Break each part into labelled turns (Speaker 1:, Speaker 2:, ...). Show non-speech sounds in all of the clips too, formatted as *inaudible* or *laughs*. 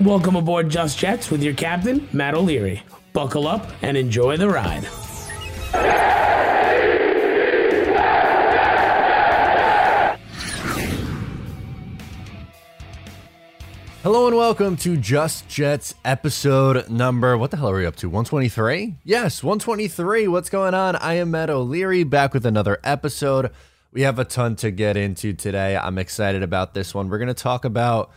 Speaker 1: Welcome aboard Just Jets with your captain, Matt O'Leary. Buckle up and enjoy the ride.
Speaker 2: Hello and welcome to Just Jets episode number, what the hell are we up to? 123? Yes, 123. What's going on? I am Matt O'Leary back with another episode. We have a ton to get into today. I'm excited about this one. We're going to talk about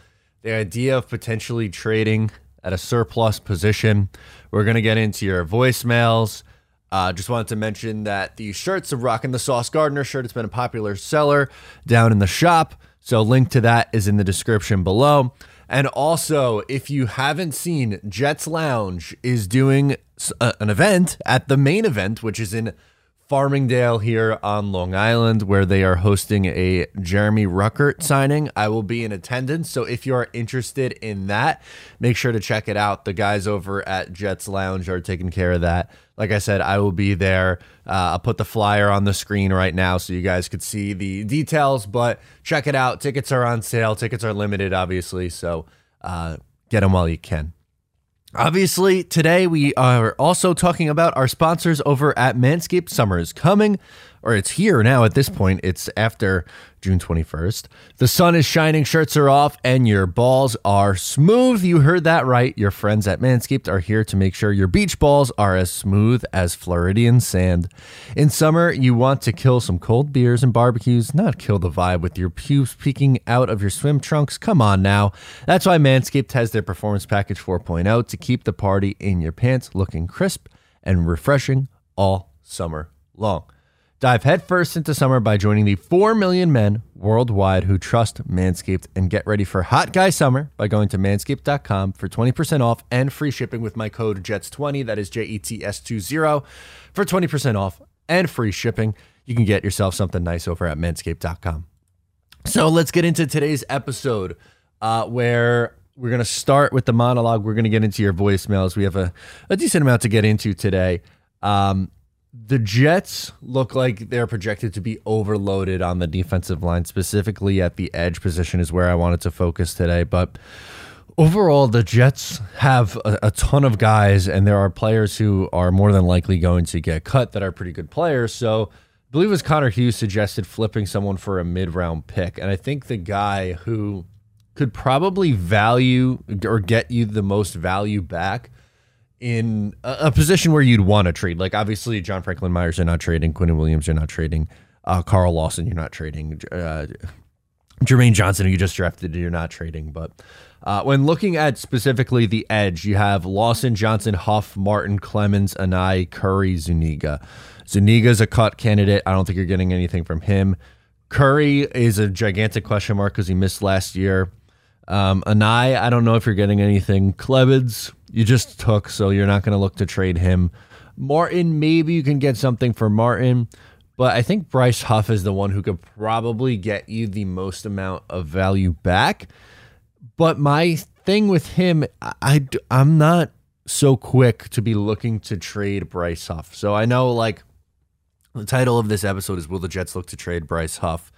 Speaker 2: the idea of potentially trading at a surplus position. We're going to get into your voicemails. Uh, just wanted to mention that the shirts of Rockin' the Sauce Gardner shirt has been a popular seller down in the shop. So, link to that is in the description below. And also, if you haven't seen, Jets Lounge is doing uh, an event at the main event, which is in Farmingdale here on Long Island, where they are hosting a Jeremy Ruckert signing. I will be in attendance. So if you are interested in that, make sure to check it out. The guys over at Jets Lounge are taking care of that. Like I said, I will be there. Uh, I'll put the flyer on the screen right now so you guys could see the details, but check it out. Tickets are on sale. Tickets are limited, obviously. So uh, get them while you can. Obviously, today we are also talking about our sponsors over at Manscaped. Summer is coming, or it's here now at this point. It's after June 21st. The sun is shining, shirts are off, and your balls are smooth. You heard that right. Your friends at Manscaped are here to make sure your beach balls are as smooth as Floridian sand. In summer, you want to kill some cold beers and barbecues, not kill the vibe with your pubes peeking out of your swim trunks. Come on now. That's why Manscaped has their Performance Package 4.0 to keep the party in your pants looking crisp and refreshing all summer long. Dive headfirst into summer by joining the 4 million men worldwide who trust Manscaped and get ready for hot guy summer by going to manscaped.com for 20% off and free shipping with my code JETS20. That is J E T S 20 for 20% off and free shipping. You can get yourself something nice over at manscaped.com. So let's get into today's episode uh, where we're going to start with the monologue. We're going to get into your voicemails. We have a, a decent amount to get into today. Um, the Jets look like they're projected to be overloaded on the defensive line, specifically at the edge position, is where I wanted to focus today. But overall, the Jets have a, a, ton of guys, and there are players who are more than likely going to get cut that are pretty good players. So I believe it was Connor Hughes suggested flipping someone for a mid round pick. And I think the guy who could probably value or get you the most value back in a, a position where you'd want to trade. Like obviously, John Franklin Myers, you're not trading. Quinnen Williams, you're not trading. Uh, Carl Lawson, you're not trading. Uh, Jermaine Johnson, who you just drafted, you're not trading. But uh, when looking at specifically the edge, you have Lawson, Johnson, Huff, Martin, Clemons, Anae, Curry, Zuniga. Zuniga's a cut candidate. I don't think you're getting anything from him. Curry is a gigantic question mark because he missed last year. Um, Anae, I don't know if you're getting anything. Clemons, you just took, so you're not going to look to trade him. Martin, maybe you can get something for Martin, but I think Bryce Huff is the one who could probably get you the most amount of value back. But my thing with him, I, I'm not so quick to be looking to trade Bryce Huff. So I know, like, the title of this episode is Will the Jets Look to Trade Bryce Huff?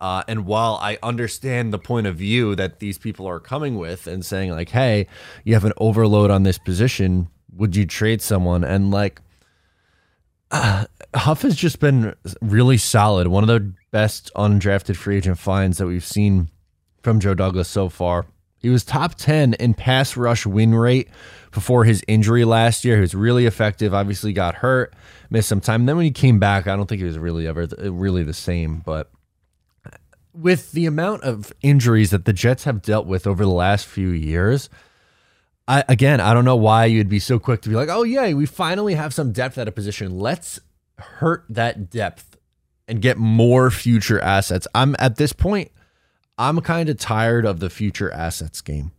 Speaker 2: Uh, and while I understand the point of view that these people are coming with and saying, like, hey, you have an overload on this position, would you trade someone? And like, uh, *sighs* Huff has just been really solid. One of the best undrafted free agent finds that we've seen from Joe Douglas so far. He was top 10 in pass rush win rate before his injury last year. He was really effective, obviously got hurt, missed some time. Then when he came back, I don't think he was really ever really the same, but with the amount of injuries that the Jets have dealt with over the last few years, I again, I don't know why you'd be so quick to be like, "Oh yeah, we finally have some depth at a position. Let's hurt that depth and get more future assets." I'm at this point, I'm kind of tired of the future assets game.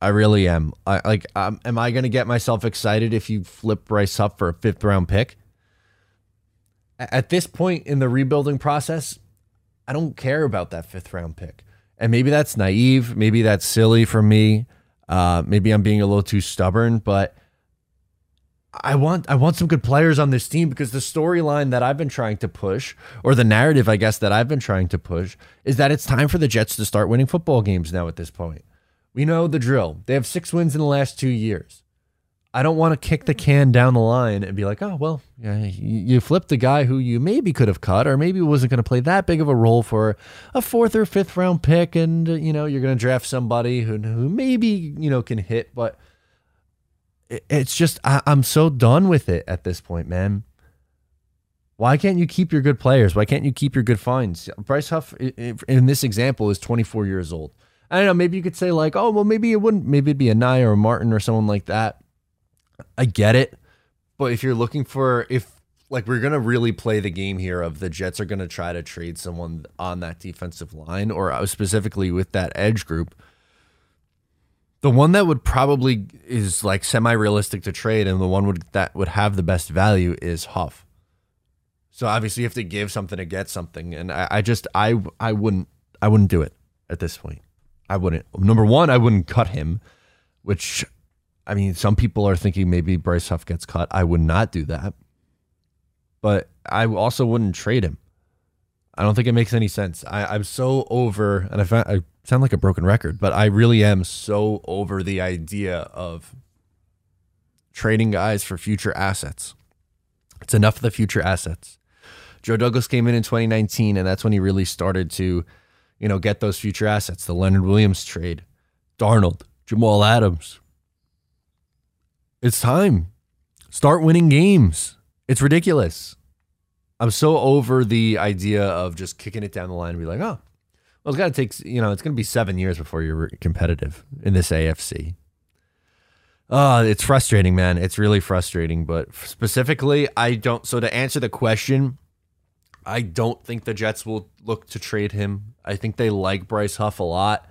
Speaker 2: I really am. I like am I going to get myself excited if you flip Bryce Huff for a fifth round pick? At this point in the rebuilding process, I don't care about that fifth round pick. And maybe that's naive. Maybe that's silly for me. Uh, maybe I'm being a little too stubborn, but I want I want some good players on this team because the storyline that I've been trying to push, or the narrative I guess that I've been trying to push, is that it's time for the Jets to start winning football games now at this point. We know the drill. They have six wins in the last two years. I don't want to kick the can down the line and be like, oh, well, yeah, you flipped the guy who you maybe could have cut or maybe wasn't going to play that big of a role for a fourth or fifth round pick. And, uh, you know, you're going to draft somebody who, who maybe, you know, can hit. But it's just, I, I'm so done with it at this point, man. Why can't you keep your good players? Why can't you keep your good finds? Bryce Huff, in this example, is 24 years old. I don't know. Maybe you could say like, oh, well, maybe it wouldn't. Maybe it'd be a Nye or a Martin or someone like that. I get it, but if you're looking for if like we're gonna really play the game here of the Jets are gonna try to trade someone on that defensive line or uh, specifically with that edge group. The one that would probably is like semi realistic to trade, and the one would that would have the best value is Huff. So obviously you have to give something to get something, and I, I just I I wouldn't I wouldn't do it at this point. I wouldn't. Number one, I wouldn't cut him, which I mean, some people are thinking maybe Bryce Huff gets cut. I would not do that. But I also wouldn't trade him. I don't think it makes any sense. I, am so over, and I, find, I sound like a broken record, but I really am so over the idea of trading guys for future assets. It's enough of the future assets. Joe Douglas came in in 2019, and that's when he really started to, you know, get those future assets. The Leonard Williams trade, Darnold, Jamal Adams, it's time. Start winning games. It's ridiculous. I'm so over the idea of just kicking it down the line and be like, oh, well, it's got to take, you know, it's going to be seven years before you're competitive in this AFC. Uh, it's frustrating, man. It's really frustrating. But specifically, I don't. So to answer the question, I don't think the Jets will look to trade him. I think they like Bryce Huff a lot.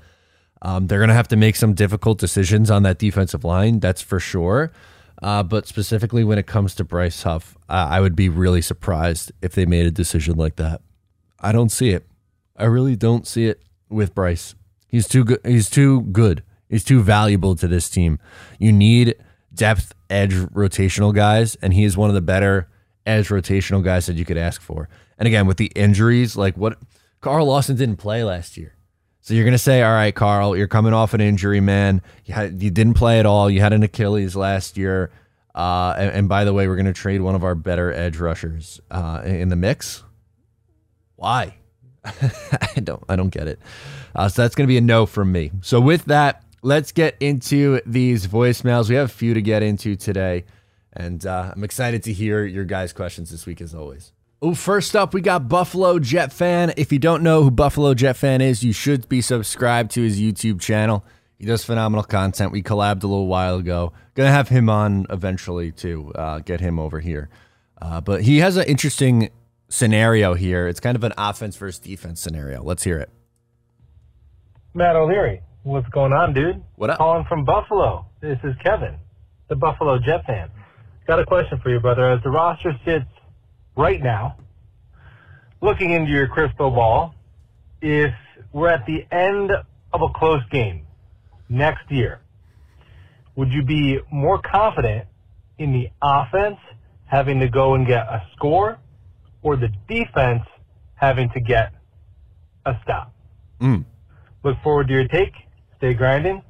Speaker 2: Um, they're going to have to make some difficult decisions on that defensive line, that's for sure. Uh, but specifically when it comes to Bryce Huff, I would be really surprised if they made a decision like that. I don't see it. I really don't see it with Bryce. He's too good. He's too good. He's too valuable to this team. You need depth edge rotational guys, and he is one of the better edge rotational guys that you could ask for. And again, with the injuries, like what Carl Lawson didn't play last year. So you're going to say, all right, Carl, you're coming off an injury, man. You, had, you didn't play at all. You had an Achilles last year. Uh, and, and, by the way, we're going to trade one of our better edge rushers uh, in the mix. Why? *laughs* I don't. I don't get it. Uh, so that's going to be a no from me. So with that, let's get into these voicemails. We have a few to get into today, and uh, I'm excited to hear your guys' questions this week, as always. Oh, first up, we got Buffalo Jet Fan. If you don't know who Buffalo Jet Fan is, you should be subscribed to his YouTube channel. He does phenomenal content. We collabed a little while ago. Gonna have him on eventually to uh, get him over here. Uh, but he has an interesting scenario here. It's kind of an offense versus defense scenario. Let's hear it.
Speaker 3: Matt O'Leary, what's going on, dude?
Speaker 2: What up?
Speaker 3: Calling from Buffalo. This is Kevin, the Buffalo Jet fan. Got a question for you, brother. As the roster sits right now, looking into your crystal ball, if we're at the end of a close game next year, would you be more confident in the offense having to go and get a score or the defense having to get a stop?
Speaker 2: Mm.
Speaker 3: Look forward to your take. Stay grinding.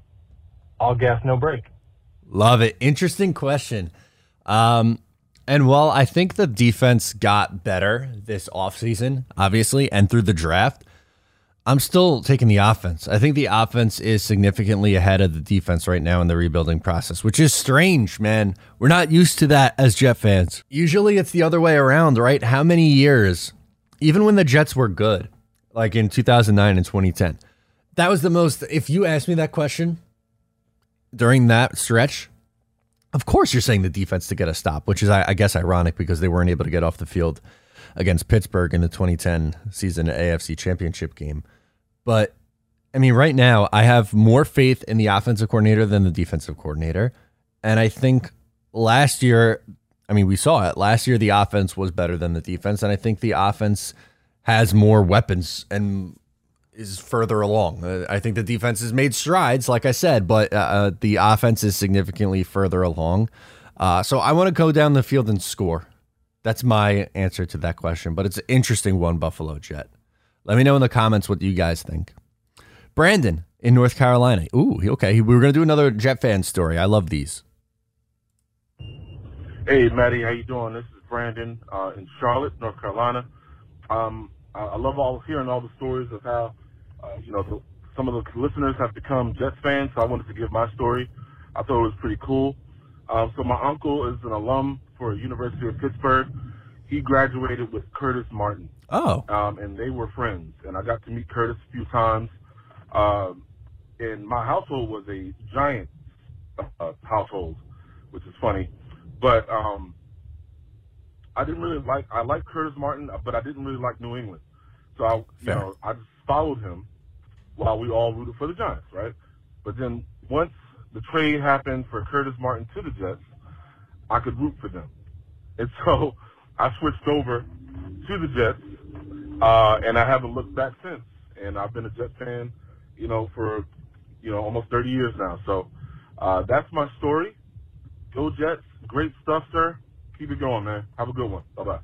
Speaker 3: All gas, no brake.
Speaker 2: Love it. Interesting question. Um, and while I think the defense got better this offseason, obviously, and through the draft, I'm still taking the offense. I think the offense is significantly ahead of the defense right now in the rebuilding process, which is strange, man. We're not used to that as Jet fans. Usually it's the other way around, right? How many years, even when the Jets were good, like in 2009 and 2010, that was the most, if you asked me that question during that stretch, of course, you're saying the defense to get a stop, which is, I, guess, ironic because they weren't able to get off the field against Pittsburgh in the 2010 season AFC Championship game. But I mean, right now, I have more faith in the offensive coordinator than the defensive coordinator. And I think last year, I mean, we saw it. Last year, the offense was better than the defense. And I think the offense has more weapons and is further along. Uh, I think the defense has made strides, like I said, but uh, uh the offense is significantly further along. Uh, so I want to go down the field and score. That's my answer to that question. But it's an interesting one, Buffalo Jet. Let me know in the comments what you guys think. Brandon in North Carolina. Ooh, okay. We were gonna do another Jet fan story. I love these.
Speaker 4: Hey, Maddie, how you doing? This is Brandon uh, in Charlotte, North Carolina. Um, I, I love all hearing all the stories of how uh, you know the, some of the listeners have become Jets fans. So I wanted to give my story. I thought it was pretty cool. Um, so my uncle is an alum for University of Pittsburgh. He graduated with Curtis Martin.
Speaker 2: Oh,
Speaker 4: um, and they were friends. And I got to meet Curtis a few times. Um, and my household was a giant uh, household, which is funny. But um, I didn't really like. I liked Curtis Martin, but I didn't really like New England. So I, you know, I just followed him while we all rooted for the Giants, right? But then once the trade happened for Curtis Martin to the Jets, I could root for them, and *laughs* so I switched over to the Jets, uh, and I haven't looked back since. And I've been a Jet fan, you know, for you know almost 30 years now. So uh, that's my story. Go Jets! Great stuff, sir. Keep it going, man. Have a good one. Bye bye.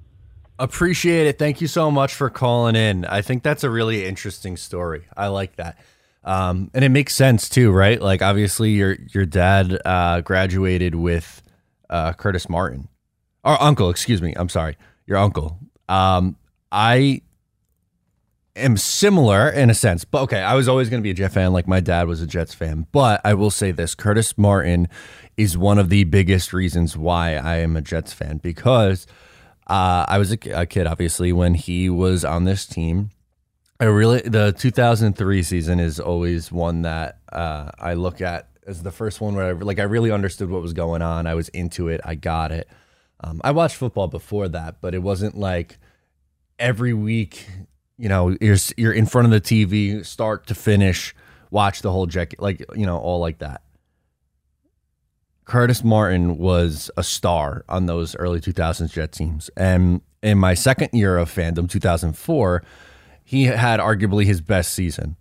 Speaker 2: Appreciate it. Thank you so much for calling in. I think that's a really interesting story. I like that. Um, and it makes sense too, right? Like obviously your your dad uh, graduated with uh, Curtis Martin, or uncle, excuse me. I'm sorry, your uncle. Um, I am similar in a sense, but okay, I was always going to be a Jet fan, like my dad was a Jets fan. But I will say this: Curtis Martin is one of the biggest reasons why I am a Jets fan because uh, I was a, a kid, obviously, when he was on this team. I really the 2003 season is always one that uh, I look at as the first one where I, like I really understood what was going on. I was into it. I got it. Um, I watched football before that, but it wasn't like every week. You know, you're you're in front of the TV, start to finish, watch the whole jet, like you know, all like that. Curtis Martin was a star on those early 2000s Jet teams. And in my second year of fandom, 2004, he had arguably his best season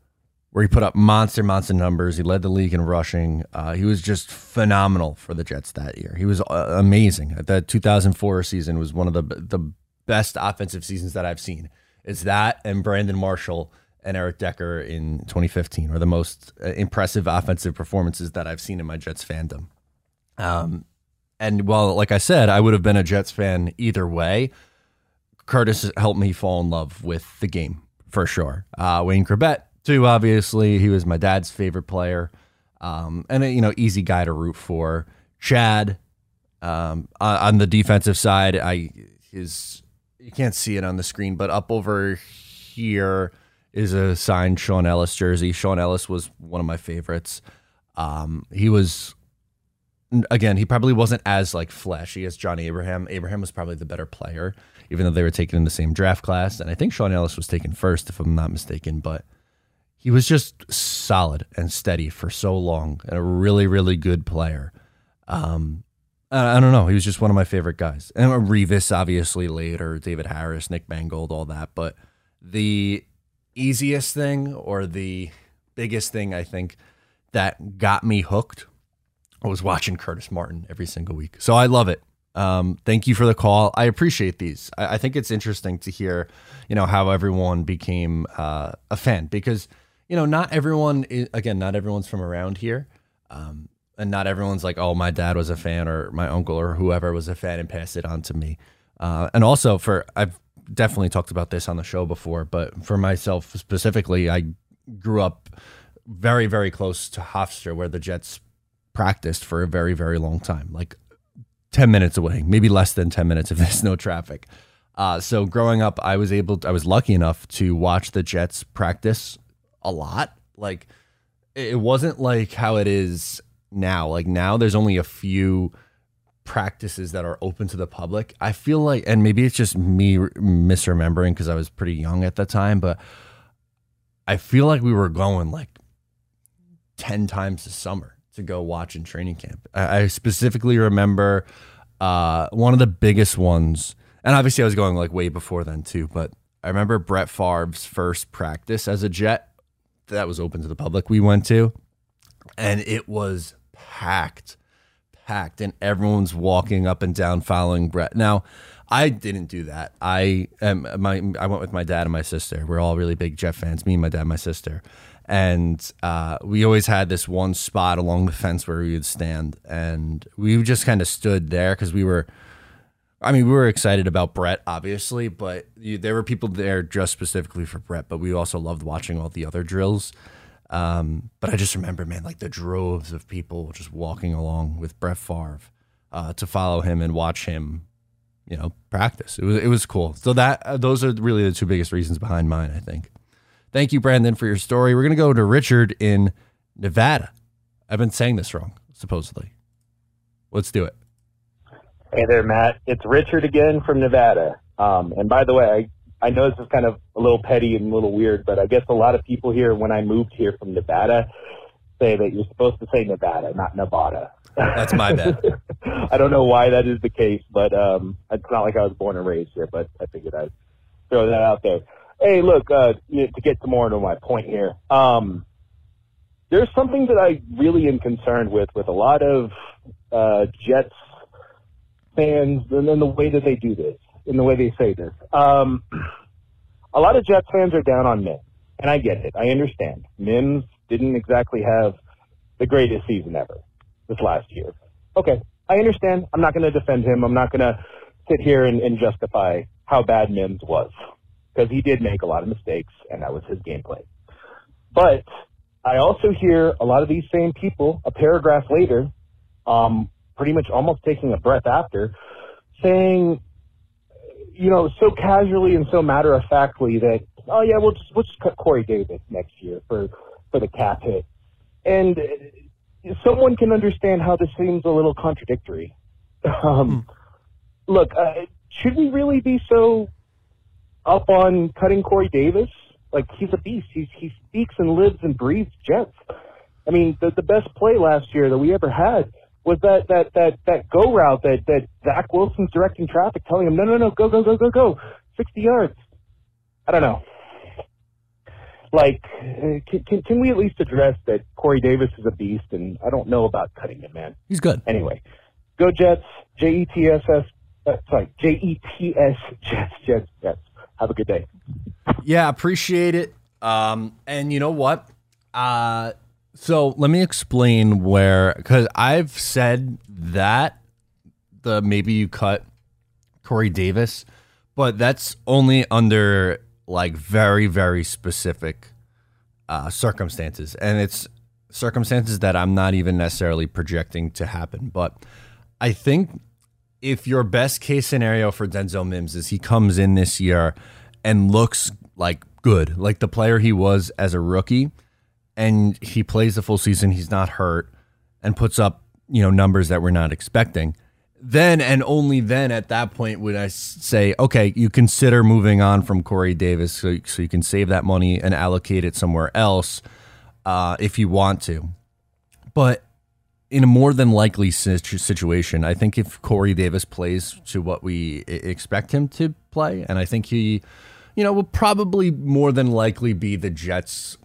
Speaker 2: where he put up monster, monster numbers. He led the league in rushing. Uh, he was just phenomenal for the Jets that year. He was uh, amazing. The 2004 season was one of the the best offensive seasons that I've seen. It's that and Brandon Marshall and Eric Decker in 2015 are the most uh, impressive offensive performances that I've seen in my Jets fandom. Um, and well, like I said, I would have been a Jets fan either way. Curtis helped me fall in love with the game for sure. Uh, Wayne Chrebet, too, obviously. He was my dad's favorite player. Um, and, a, you know, easy guy to root for. Chad, um, on the defensive side, I his you can't see it on the screen, but up over here is a signed Shaun Ellis jersey. Shaun Ellis was one of my favorites. Um, he was again, he probably wasn't as like flashy as Johnny Abraham. Abraham was probably the better player, even though they were taken in the same draft class. And I think Shaun Ellis was taken first, if I'm not mistaken. But he was just solid and steady for so long, and a really, really good player. Um, I don't know. He was just one of my favorite guys. And Revis, obviously, later, David Harris, Nick Mangold, all that. But the easiest thing or the biggest thing I think that got me hooked was watching Curtis Martin every single week. So I love it. Um, thank you for the call. I appreciate these. I, I think it's interesting to hear, you know, how everyone became uh, a fan because, you know, not everyone is, again, not everyone's from around here. Um, and not everyone's like, oh, my dad was a fan or my uncle or whoever was a fan and passed it on to me. Uh, and also for, I've definitely talked about this on the show before, but for myself specifically, I grew up very, very close to Hofstra where the Jets practiced for a very, very long time, like 10 minutes away, maybe less than 10 minutes if *laughs* there's no traffic. Uh, so growing up, I was able, I was lucky enough to watch the Jets practice a lot. Like it wasn't like how it is now. Like now, there's only a few practices that are open to the public. I feel like, and maybe it's just me misremembering because I was pretty young at the time, but I feel like we were going like 10 times a summer to go watch in training camp. I, I specifically remember uh, one of the biggest ones, and obviously I was going like way before then too, but I remember Brett Favre's first practice as a Jet that was open to the public we went to, and it was packed, packed, and everyone's walking up and down following Brett. Now, I didn't do that. I um, my I went with my dad and my sister. We're all really big Jet fans. Me, and my dad, my sister, and uh, we always had this one spot along the fence where we would stand, and we just kind of stood there because we were. I mean, we were excited about Brett, obviously, but you, there were people there just specifically for Brett. But we also loved watching all the other drills. Um, but I just remember, man, like the droves of people just walking along with Brett Favre uh, to follow him and watch him, you know, practice. It was it was cool. So that uh, those are really the two biggest reasons behind mine. I think. Thank you, Brandon, for your story. We're gonna go to Richard in Nevada. I've been saying this wrong, supposedly. Let's do it.
Speaker 5: Hey there, Matt. It's Richard again from Nevada. Um, and by the way, I, I know this is kind of a little petty and a little weird, but I guess a lot of people here, when I moved here from Nevada, say that you're supposed to say Nevada, not Nevada.
Speaker 2: That's my bad. *laughs*
Speaker 5: I don't know why that is the case, but um, it's not like I was born and raised here, but I figured I'd throw that out there. Hey, look, uh, to get to more to my point here, um, there's something that I really am concerned with with a lot of uh, Jets fans and then the way that they do this and the way they say this. Um, a lot of Jets fans are down on Mims, and I get it. I understand. Mims didn't exactly have the greatest season ever this last year. Okay, I understand. I'm not going to defend him. I'm not going to sit here and, and justify how bad Mims was because he did make a lot of mistakes, and that was his gameplay. But I also hear a lot of these same people a paragraph later, um, pretty much almost taking a breath after, saying, you know, so casually and so matter of factly that, oh yeah, we'll just we'll just cut Corey Davis next year for for the cap hit, and someone can understand how this seems a little contradictory. Um, Look, uh, should we really be so up on cutting Corey Davis? Like he's a beast. He's he speaks and lives and breathes Jets. I mean, the the best play last year that we ever had was that that that that go route that that Zach Wilson's directing traffic, telling him, no, no, no, go, go, go, go, go, sixty yards. I don't know. Like, uh, can, can, can we at least address that Corey Davis is a beast, and I don't know about cutting him, man.
Speaker 2: He's good.
Speaker 5: Anyway, go Jets. J E T S S. Uh, sorry, J E T S Jets. Jets. Jets. Have a good day.
Speaker 2: Yeah, appreciate it. Um, and you know what? Uh, so let me explain where, because I've said that the maybe you cut Corey Davis, but that's only under like very very specific uh, circumstances, and it's circumstances that I'm not even necessarily projecting to happen. But I think if your best case scenario for Denzel Mims is he comes in this year and looks like good, like the player he was as a rookie, and he plays the full season, he's not hurt, and puts up you know numbers that we're not expecting. Then and only then at that point would I say, okay, you consider moving on from Corey Davis so, so you can save that money and allocate it somewhere else uh, if you want to. But in a more than likely situ- situation, I think if Corey Davis plays to what we expect him to play, and I think he, you know, will probably more than likely be the Jets'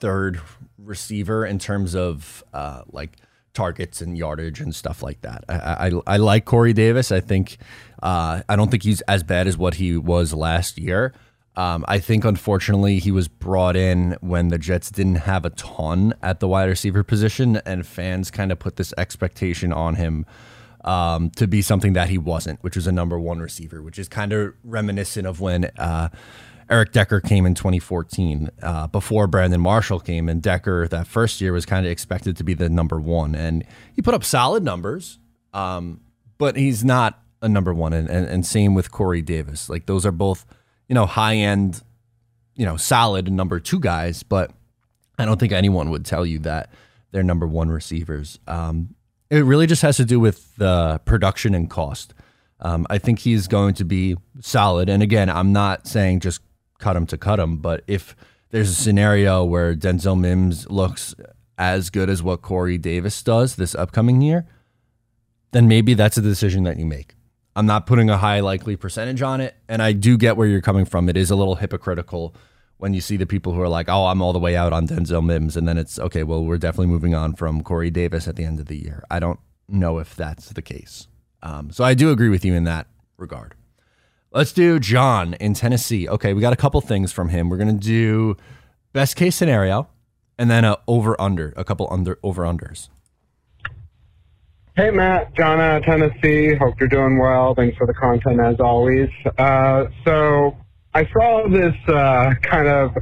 Speaker 2: third receiver in terms of uh, like targets and yardage and stuff like that. I, I, I like Corey Davis. I think uh, I don't think he's as bad as what he was last year. Um, I think unfortunately he was brought in when the Jets didn't have a ton at the wide receiver position, and fans kind of put this expectation on him um, to be something that he wasn't, which was a number one receiver, which is kind of reminiscent of when uh, Eric Decker came in 2014 uh, before Brandon Marshall came, and Decker that first year was kind of expected to be the number one, and he put up solid numbers, um, but he's not a number one, and, and and same with Corey Davis. Like those are both you know high end, you know solid number two guys, but I don't think anyone would tell you that they're number one receivers. Um, it really just has to do with the production and cost. Um, I think he's going to be solid. And again, I'm not saying just cut him to cut him, but if there's a scenario where Denzel Mims looks as good as what Corey Davis does this upcoming year, then maybe that's a decision that you make. I'm not putting a high likely percentage on it. And I do get where you're coming from. It is a little hypocritical when you see the people who are like, oh, I'm all the way out on Denzel Mims. And then it's, okay, well, we're definitely moving on from Corey Davis at the end of the year. I don't know if that's the case. Um, so I do agree with you in that regard. Let's do John in Tennessee. Okay, we got a couple things from him. We're to do best case scenario, and then a over under, a couple under over unders.
Speaker 6: Hey, Matt, John out of Tennessee. Hope you're doing well. Thanks for the content as always. Uh, so I saw this uh, kind of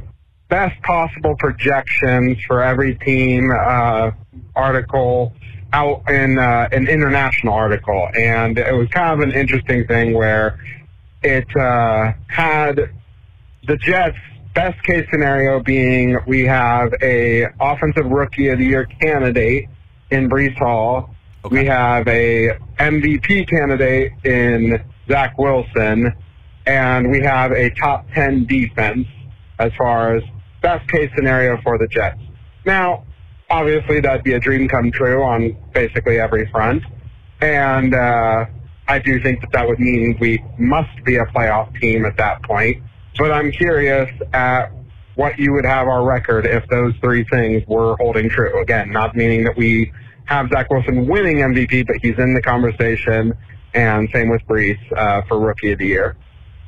Speaker 6: best possible projections for every team uh, article out in uh, an international article, and it was kind of an interesting thing where it uh, had the Jets' best case scenario being we have a offensive rookie of the year candidate in Breece Hall. We have a MVP candidate in Zach Wilson, and we have a top 10 defense as far as best case scenario for the Jets. Now, obviously, that'd be a dream come true on basically every front. And uh, I do think that that would mean we must be a playoff team at that point. But I'm curious at what you would have our record if those three things were holding true. Again, not meaning that we have Zach Wilson winning MVP, but he's in the conversation. And same with Breece uh, for Rookie of the Year.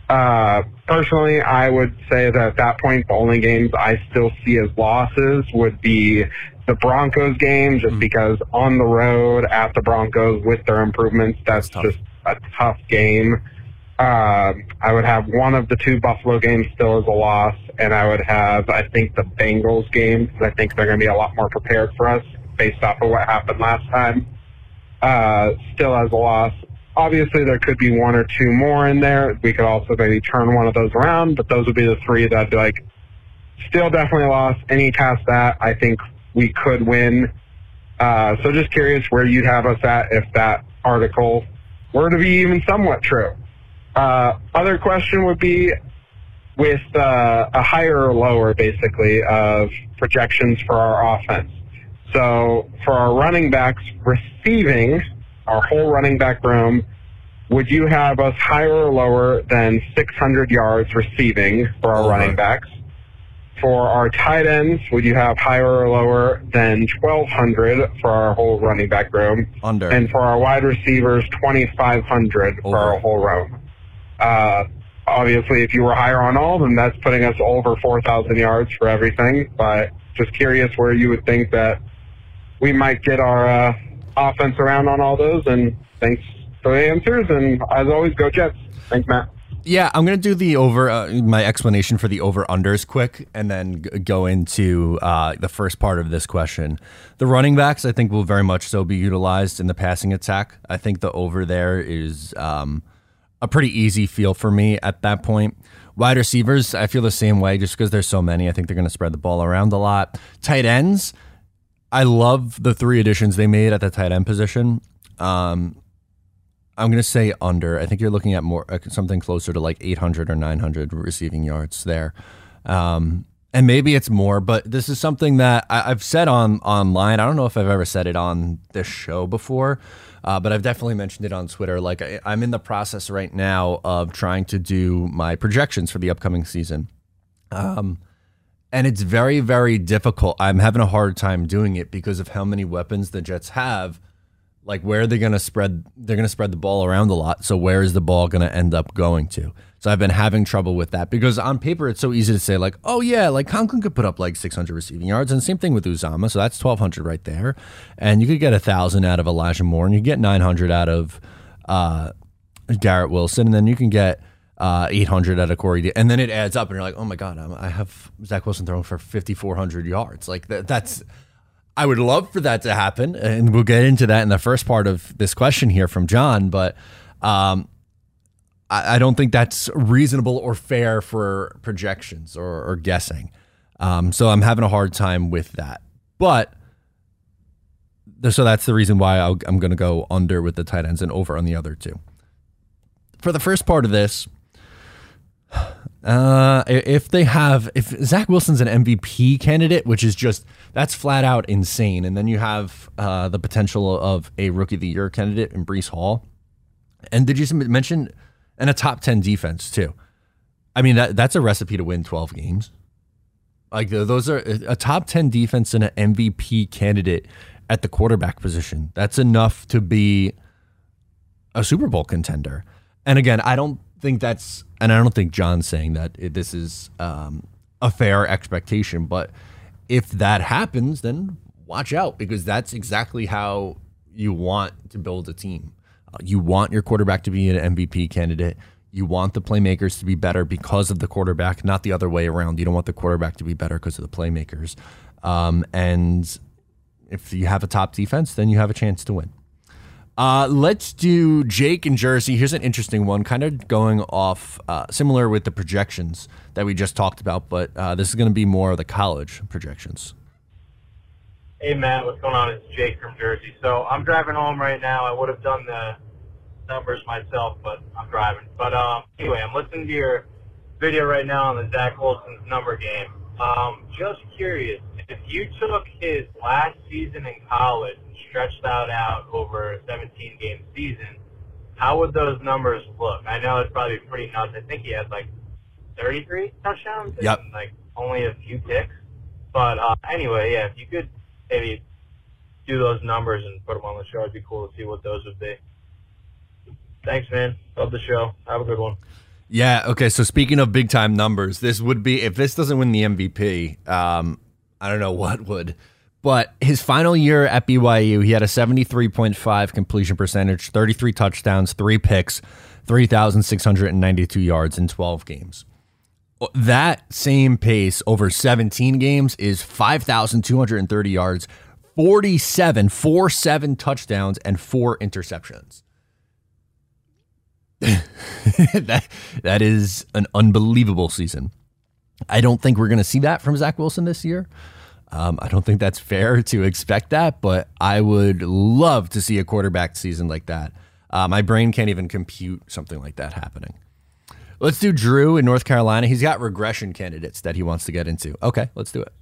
Speaker 6: Uh, personally, I would say that at that point, the only games I still see as losses would be the Broncos game, just because on the road at the Broncos with their improvements, that's,
Speaker 2: tough.
Speaker 6: just a tough game. Uh, I would have one of the two Buffalo games still as a loss, and I would have, I think, the Bengals game because I think they're going to be a lot more prepared for us based off of what happened last time. Uh, still as a loss. Obviously, there could be one or two more in there. We could also maybe turn one of those around, but those would be the three that I'd be like, still definitely a loss. Any past that, I think we could win. Uh, so just curious where you'd have us at if that article were to be even somewhat true. Uh, other question would be with uh, a higher or lower, basically, of projections for our offense. So for our running backs receiving, our whole running back room, would you have us higher or lower than 600 yards receiving for our
Speaker 2: Over.
Speaker 6: running backs? For our tight ends, would you have higher or lower than 1,200 for our whole running back room?
Speaker 2: Under.
Speaker 6: And for our wide receivers, 2,500 for our whole room. Uh, obviously, if you were higher on all, then that's putting us over 4,000 yards for everything. But just curious where you would think that we might get our uh, offense around on all those. And thanks for the answers. And as always, go Jets. Thanks, Matt.
Speaker 2: Yeah, I'm gonna do the over uh, my explanation for the over unders quick, and then g- go into uh, the first part of this question. The running backs, I think, will very much so be utilized in the passing attack. I think the over there is um, a pretty easy feel for me at that point. Wide receivers, I feel the same way, just because there's so many. I think they're gonna spread the ball around a lot. Tight ends, I love the three additions they made at the tight end position. Um, I'm going to say under. I think you're looking at more uh, something closer to like 800 or 900 receiving yards there. Um, and maybe it's more, but this is something that I, I've said on online. I don't know if I've ever said it on this show before, uh, but I've definitely mentioned it on Twitter. Like I, I'm in the process right now of trying to do my projections for the upcoming season. Um, and it's very, very difficult. I'm having a hard time doing it because of how many weapons the Jets have. Like, where are they going to spread? They're going to spread the ball around a lot. So, where is the ball going to end up going to? So, I've been having trouble with that because on paper, it's so easy to say, like, oh, yeah, like Conklin could put up like 600 receiving yards. And same thing with Uzomah. So, that's 1,200 right there. And you could get a 1,000 out of Elijah Moore and you get 900 out of uh, Garrett Wilson. And then you can get uh, 800 out of Corey. D- and then it adds up, and you're like, oh my God, I'm, I have Zach Wilson throwing for 5,400 yards. Like that, that's, I would love for that to happen. And we'll get into that in the first part of this question here from John. But um, I, I don't think that's reasonable or fair for projections or, or guessing. Um, so I'm having a hard time with that. But so that's the reason why I'll, I'm going to go under with the tight ends and over on the other two. For the first part of this, *sighs* uh, if they have, if Zach Wilson's an MVP candidate, which is just that's flat out insane, and then you have uh, the potential of a Rookie of the Year candidate in Breece Hall, and did you mention and a top ten defense too? I mean that that's a recipe to win twelve games. Like those are a top ten defense and an MVP candidate at the quarterback position. That's enough to be a Super Bowl contender. And again, I don't think that's, and I don't think John's saying that this is um, a fair expectation, but if that happens, then watch out because that's exactly how you want to build a team. Uh, you want your quarterback to be an MVP candidate. You want the playmakers to be better because of the quarterback, not the other way around. You don't want the quarterback to be better because of the playmakers. Um, and if you have a top defense, then you have a chance to win. Uh, let's do Jake and Jersey. Here's an interesting one, kind of going off uh, similar with the projections that we just talked about, but uh, this is going to be more of the college projections.
Speaker 3: Hey Matt, what's going on? It's Jake from Jersey. So I'm driving home right now. I would have done the numbers myself, but I'm driving. But um, anyway, I'm listening to your video right now on the Zach Wilson's number game. Um, just curious, if you took his last season in college and stretched that out over a 17 game season, how would those numbers look? I know it's probably pretty nuts. I think he had like 33 touchdowns
Speaker 2: yep.
Speaker 3: and like only a few picks. But uh, anyway, yeah, if you could maybe do those numbers and put them on the show. It'd be cool to see what those would be. Thanks, man. Love the show. Have a good one.
Speaker 2: Yeah. Okay. So speaking of big time numbers, this would be if this doesn't win the MVP. Um, I don't know what would. But his final year at BYU, he had a 73.5 completion percentage, 33 touchdowns, three picks, 3,692 yards in 12 games that same pace over 17 games is 5,230 yards, 47, 4 7 touchdowns, and four interceptions. *laughs* that, that is an unbelievable season. I don't think we're going to see that from Zach Wilson this year. Um, I don't think that's fair to expect that, but I would love to see a quarterback season like that. Uh, my brain can't even compute something like that happening. Let's do Drew in North Carolina. He's got regression candidates that he wants to get into. Okay, let's do it.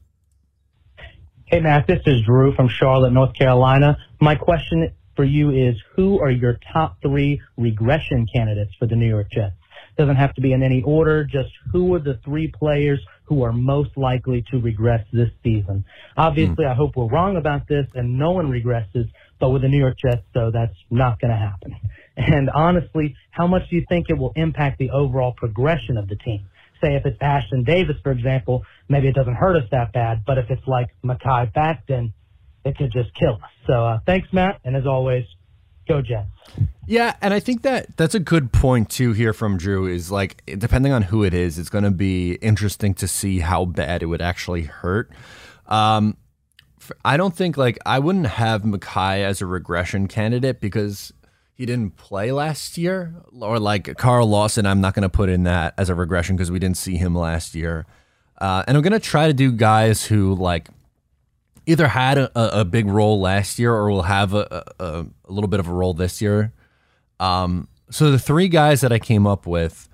Speaker 7: Hey, Matt, this is Drew from Charlotte, North Carolina. My question for you is who are your top three regression candidates for the New York Jets? Doesn't have to be in any order, just who are the three players who are most likely to regress this season? Obviously, mm. I hope we're wrong about this and no one regresses, but with the New York Jets, though, that's not going to happen. And honestly, how much do you think it will impact the overall progression of the team? Say if it's Ashtyn Davis, for example, maybe it doesn't hurt us that bad, but if it's like Mekhi Becton, it could just kill us. So uh, thanks, Matt, and as always, go Jets.
Speaker 2: Yeah, and I think that that's a good point too here from Drew is like depending on who it is, it's going to be interesting to see how bad it would actually hurt. Um, I don't think like I wouldn't have Mekhi as a regression candidate because he didn't play last year, or like Carl Lawson. I'm not going to put in that as a regression because we didn't see him last year. Uh, and I'm going to try to do guys who like either had a, a big role last year or will have a, a, a little bit of a role this year. Um, so the three guys that I came up with,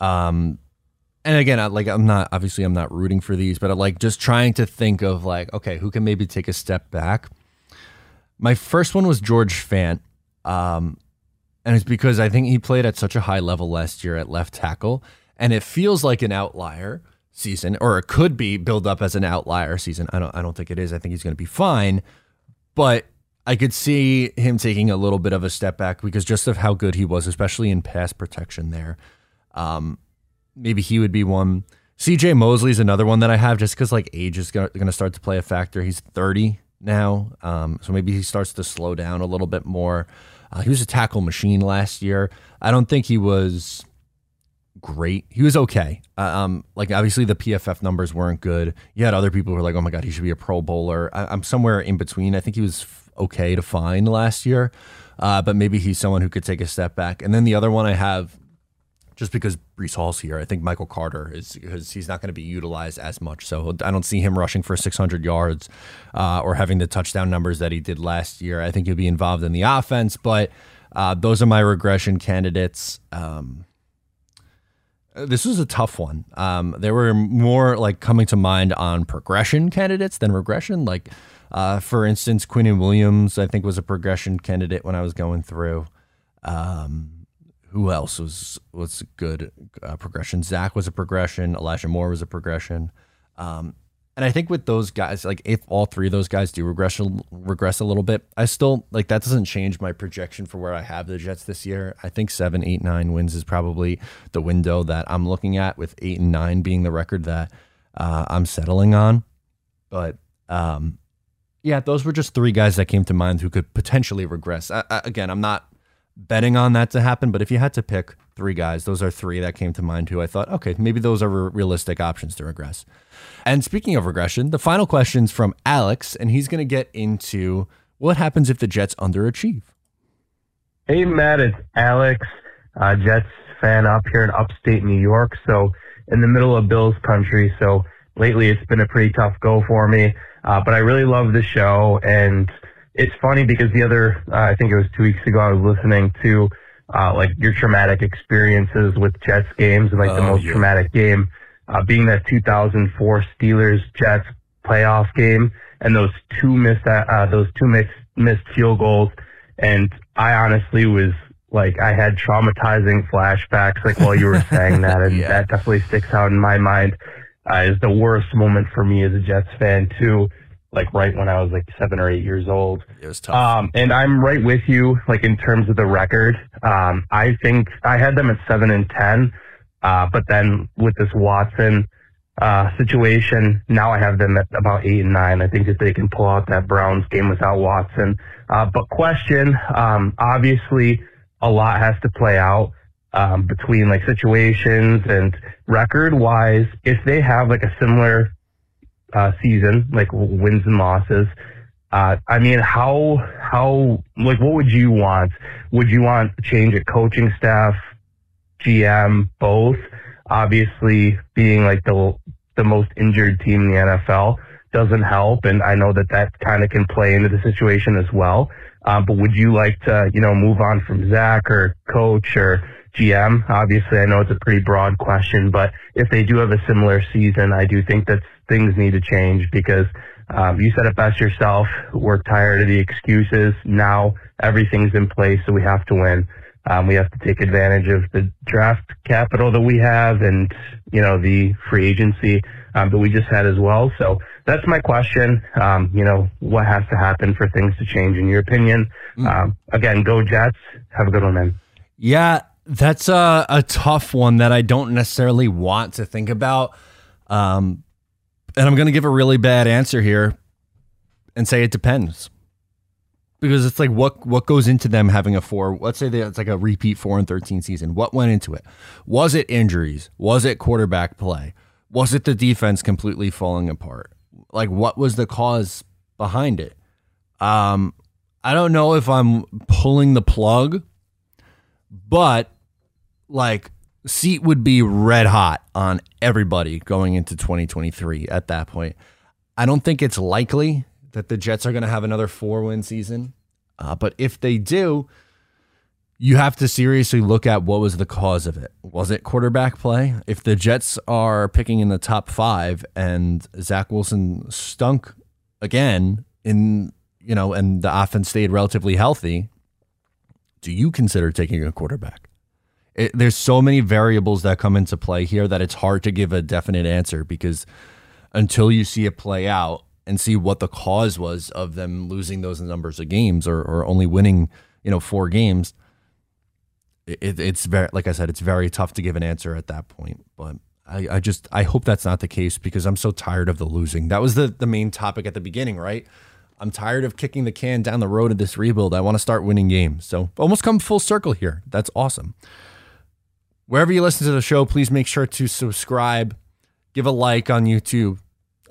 Speaker 2: um, and again, I, like I'm not obviously I'm not rooting for these, but I like just trying to think of like okay, who can maybe take a step back. My first one was George Fant. Um, and it's because I think he played at such a high level last year at left tackle, and it feels like an outlier season, or it could be built up as an outlier season. I don't, I don't think it is. I think he's going to be fine, but I could see him taking a little bit of a step back because just of how good he was, especially in pass protection there. Um, maybe he would be one. CJ Mosley is another one that I have just because like age is going to start to play a factor. He's 30 now, um, so maybe he starts to slow down a little bit more. Uh, he was a tackle machine last year. I don't think he was great. He was okay. Uh, um, like obviously the PFF numbers weren't good. You had other people who were like, "Oh my god, he should be a Pro Bowler." I, am somewhere in between. I think he was f- okay to fine last year, uh, but maybe he's someone who could take a step back. And then the other one I have just because Breece Hall's here. I think Michael Carter is because he's not going to be utilized as much. So I don't see him rushing for 600 yards uh, or having the touchdown numbers that he did last year. I think he'll be involved in the offense, but uh, those are my regression candidates. Um, this was a tough one. Um, there were more like coming to mind on progression candidates than regression. Like, uh, for instance, Quinnen Williams, I think was a progression candidate when I was going through. Um, who else was was good uh, progression? Zach was a progression. Elijah Moore was a progression. Um, and I think with those guys, like if all three of those guys do regress regress a little bit, I still like that doesn't change my projection for where I have the Jets this year. I think seven, eight, nine wins is probably the window that I'm looking at, with eight and nine being the record that uh, I'm settling on. But um, yeah, those were just three guys that came to mind who could potentially regress. I, I, again, I'm not betting on that to happen, but if you had to pick three guys, those are three that came to mind who I thought, okay, maybe those are realistic options to regress. And speaking of regression, the final question's from Alex, and he's going to get into what happens if the Jets underachieve.
Speaker 8: Hey, Matt, it's Alex, uh, Jets fan up here in upstate New York. So in the middle of Bills country. So lately it's been a pretty tough go for me. Uh, but I really love the show. And it's funny because the other, uh, I think it was two weeks ago, I was listening to uh, like your traumatic experiences with Jets games and like the
Speaker 2: Oh,
Speaker 8: most
Speaker 2: yeah.
Speaker 8: traumatic game uh, being that 2004 Steelers Jets playoff game and those two missed uh, those two missed missed field goals. And I honestly was like I had traumatizing flashbacks like while you were saying *laughs* that, and
Speaker 2: Yeah.
Speaker 8: that definitely sticks out in my mind. Uh, is the worst moment for me as a Jets fan too. Like right when I was like seven or eight years old.
Speaker 2: It was tough.
Speaker 8: Um, and I'm right with you, like in terms of the record. Um, I think I had them at seven and ten, uh, but then with this Watson uh, situation, now I have them at about eight and nine. I think that they can pull out that Browns game without Watson. Uh, but question, um, obviously, a lot has to play out um, between like situations and record wise. If they have like a similar uh, season, like wins and losses. Uh, I mean, how how like what would you want? Would you want a change at coaching staff, GM, both? Obviously, being like the the most injured team in the NFL doesn't help, and I know that that kind of can play into the situation as well. Um, but would you like to, you know, move on from Zach or coach or GM? Obviously, I know it's a pretty broad question, but if they do have a similar season, I do think that things need to change because um, you said it best yourself. We're tired of the excuses. Now everything's in place, so we have to win. Um, we have to take advantage of the draft capital that we have and, you know, the free agency um, that we just had as well. So that's my question. Um, you know, what has to happen for things to change in your opinion? Um, again, go Jets. Have a good one, man.
Speaker 2: Yeah, that's a, a tough one that I don't necessarily want to think about. Um, and I'm going to give a really bad answer here and say it depends. Because it's like what what goes into them having a four? Let's say that it's like a repeat four and thirteen season. What went into it? Was it injuries? Was it quarterback play? Was it the defense completely falling apart? Like what was the cause behind it? Um, I don't know if I'm pulling the plug but like seat would be red hot on everybody going into 2023 at that point. I don't think it's likely that the Jets are going to have another four win season. Uh, but if they do, you have to seriously look at what was the cause of it. Was it quarterback play? If the Jets are picking in the top five and Zach Wilson stunk again in, you know, and the offense stayed relatively healthy, do you consider taking a quarterback? It, there's so many variables that come into play here that it's hard to give a definite answer because until you see it play out and see what the cause was of them losing those numbers of games or, or only winning, you know, four games, it, it's very, like I said, it's very tough to give an answer at that point. But I, I just, I hope that's not the case because I'm so tired of the losing. That was the, the main topic at the beginning, right? I'm tired of kicking the can down the road of this rebuild. I want to start winning games. So almost come full circle here. That's awesome. Wherever you listen to the show, please make sure to subscribe, give a like on YouTube,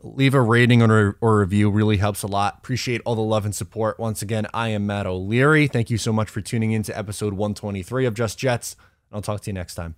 Speaker 2: leave a rating or, or review. Really helps a lot. Appreciate all the love and support. Once again, I am Matt O'Leary. Thank you so much for tuning in to episode 123 of Just Jets. I'll talk to you next time.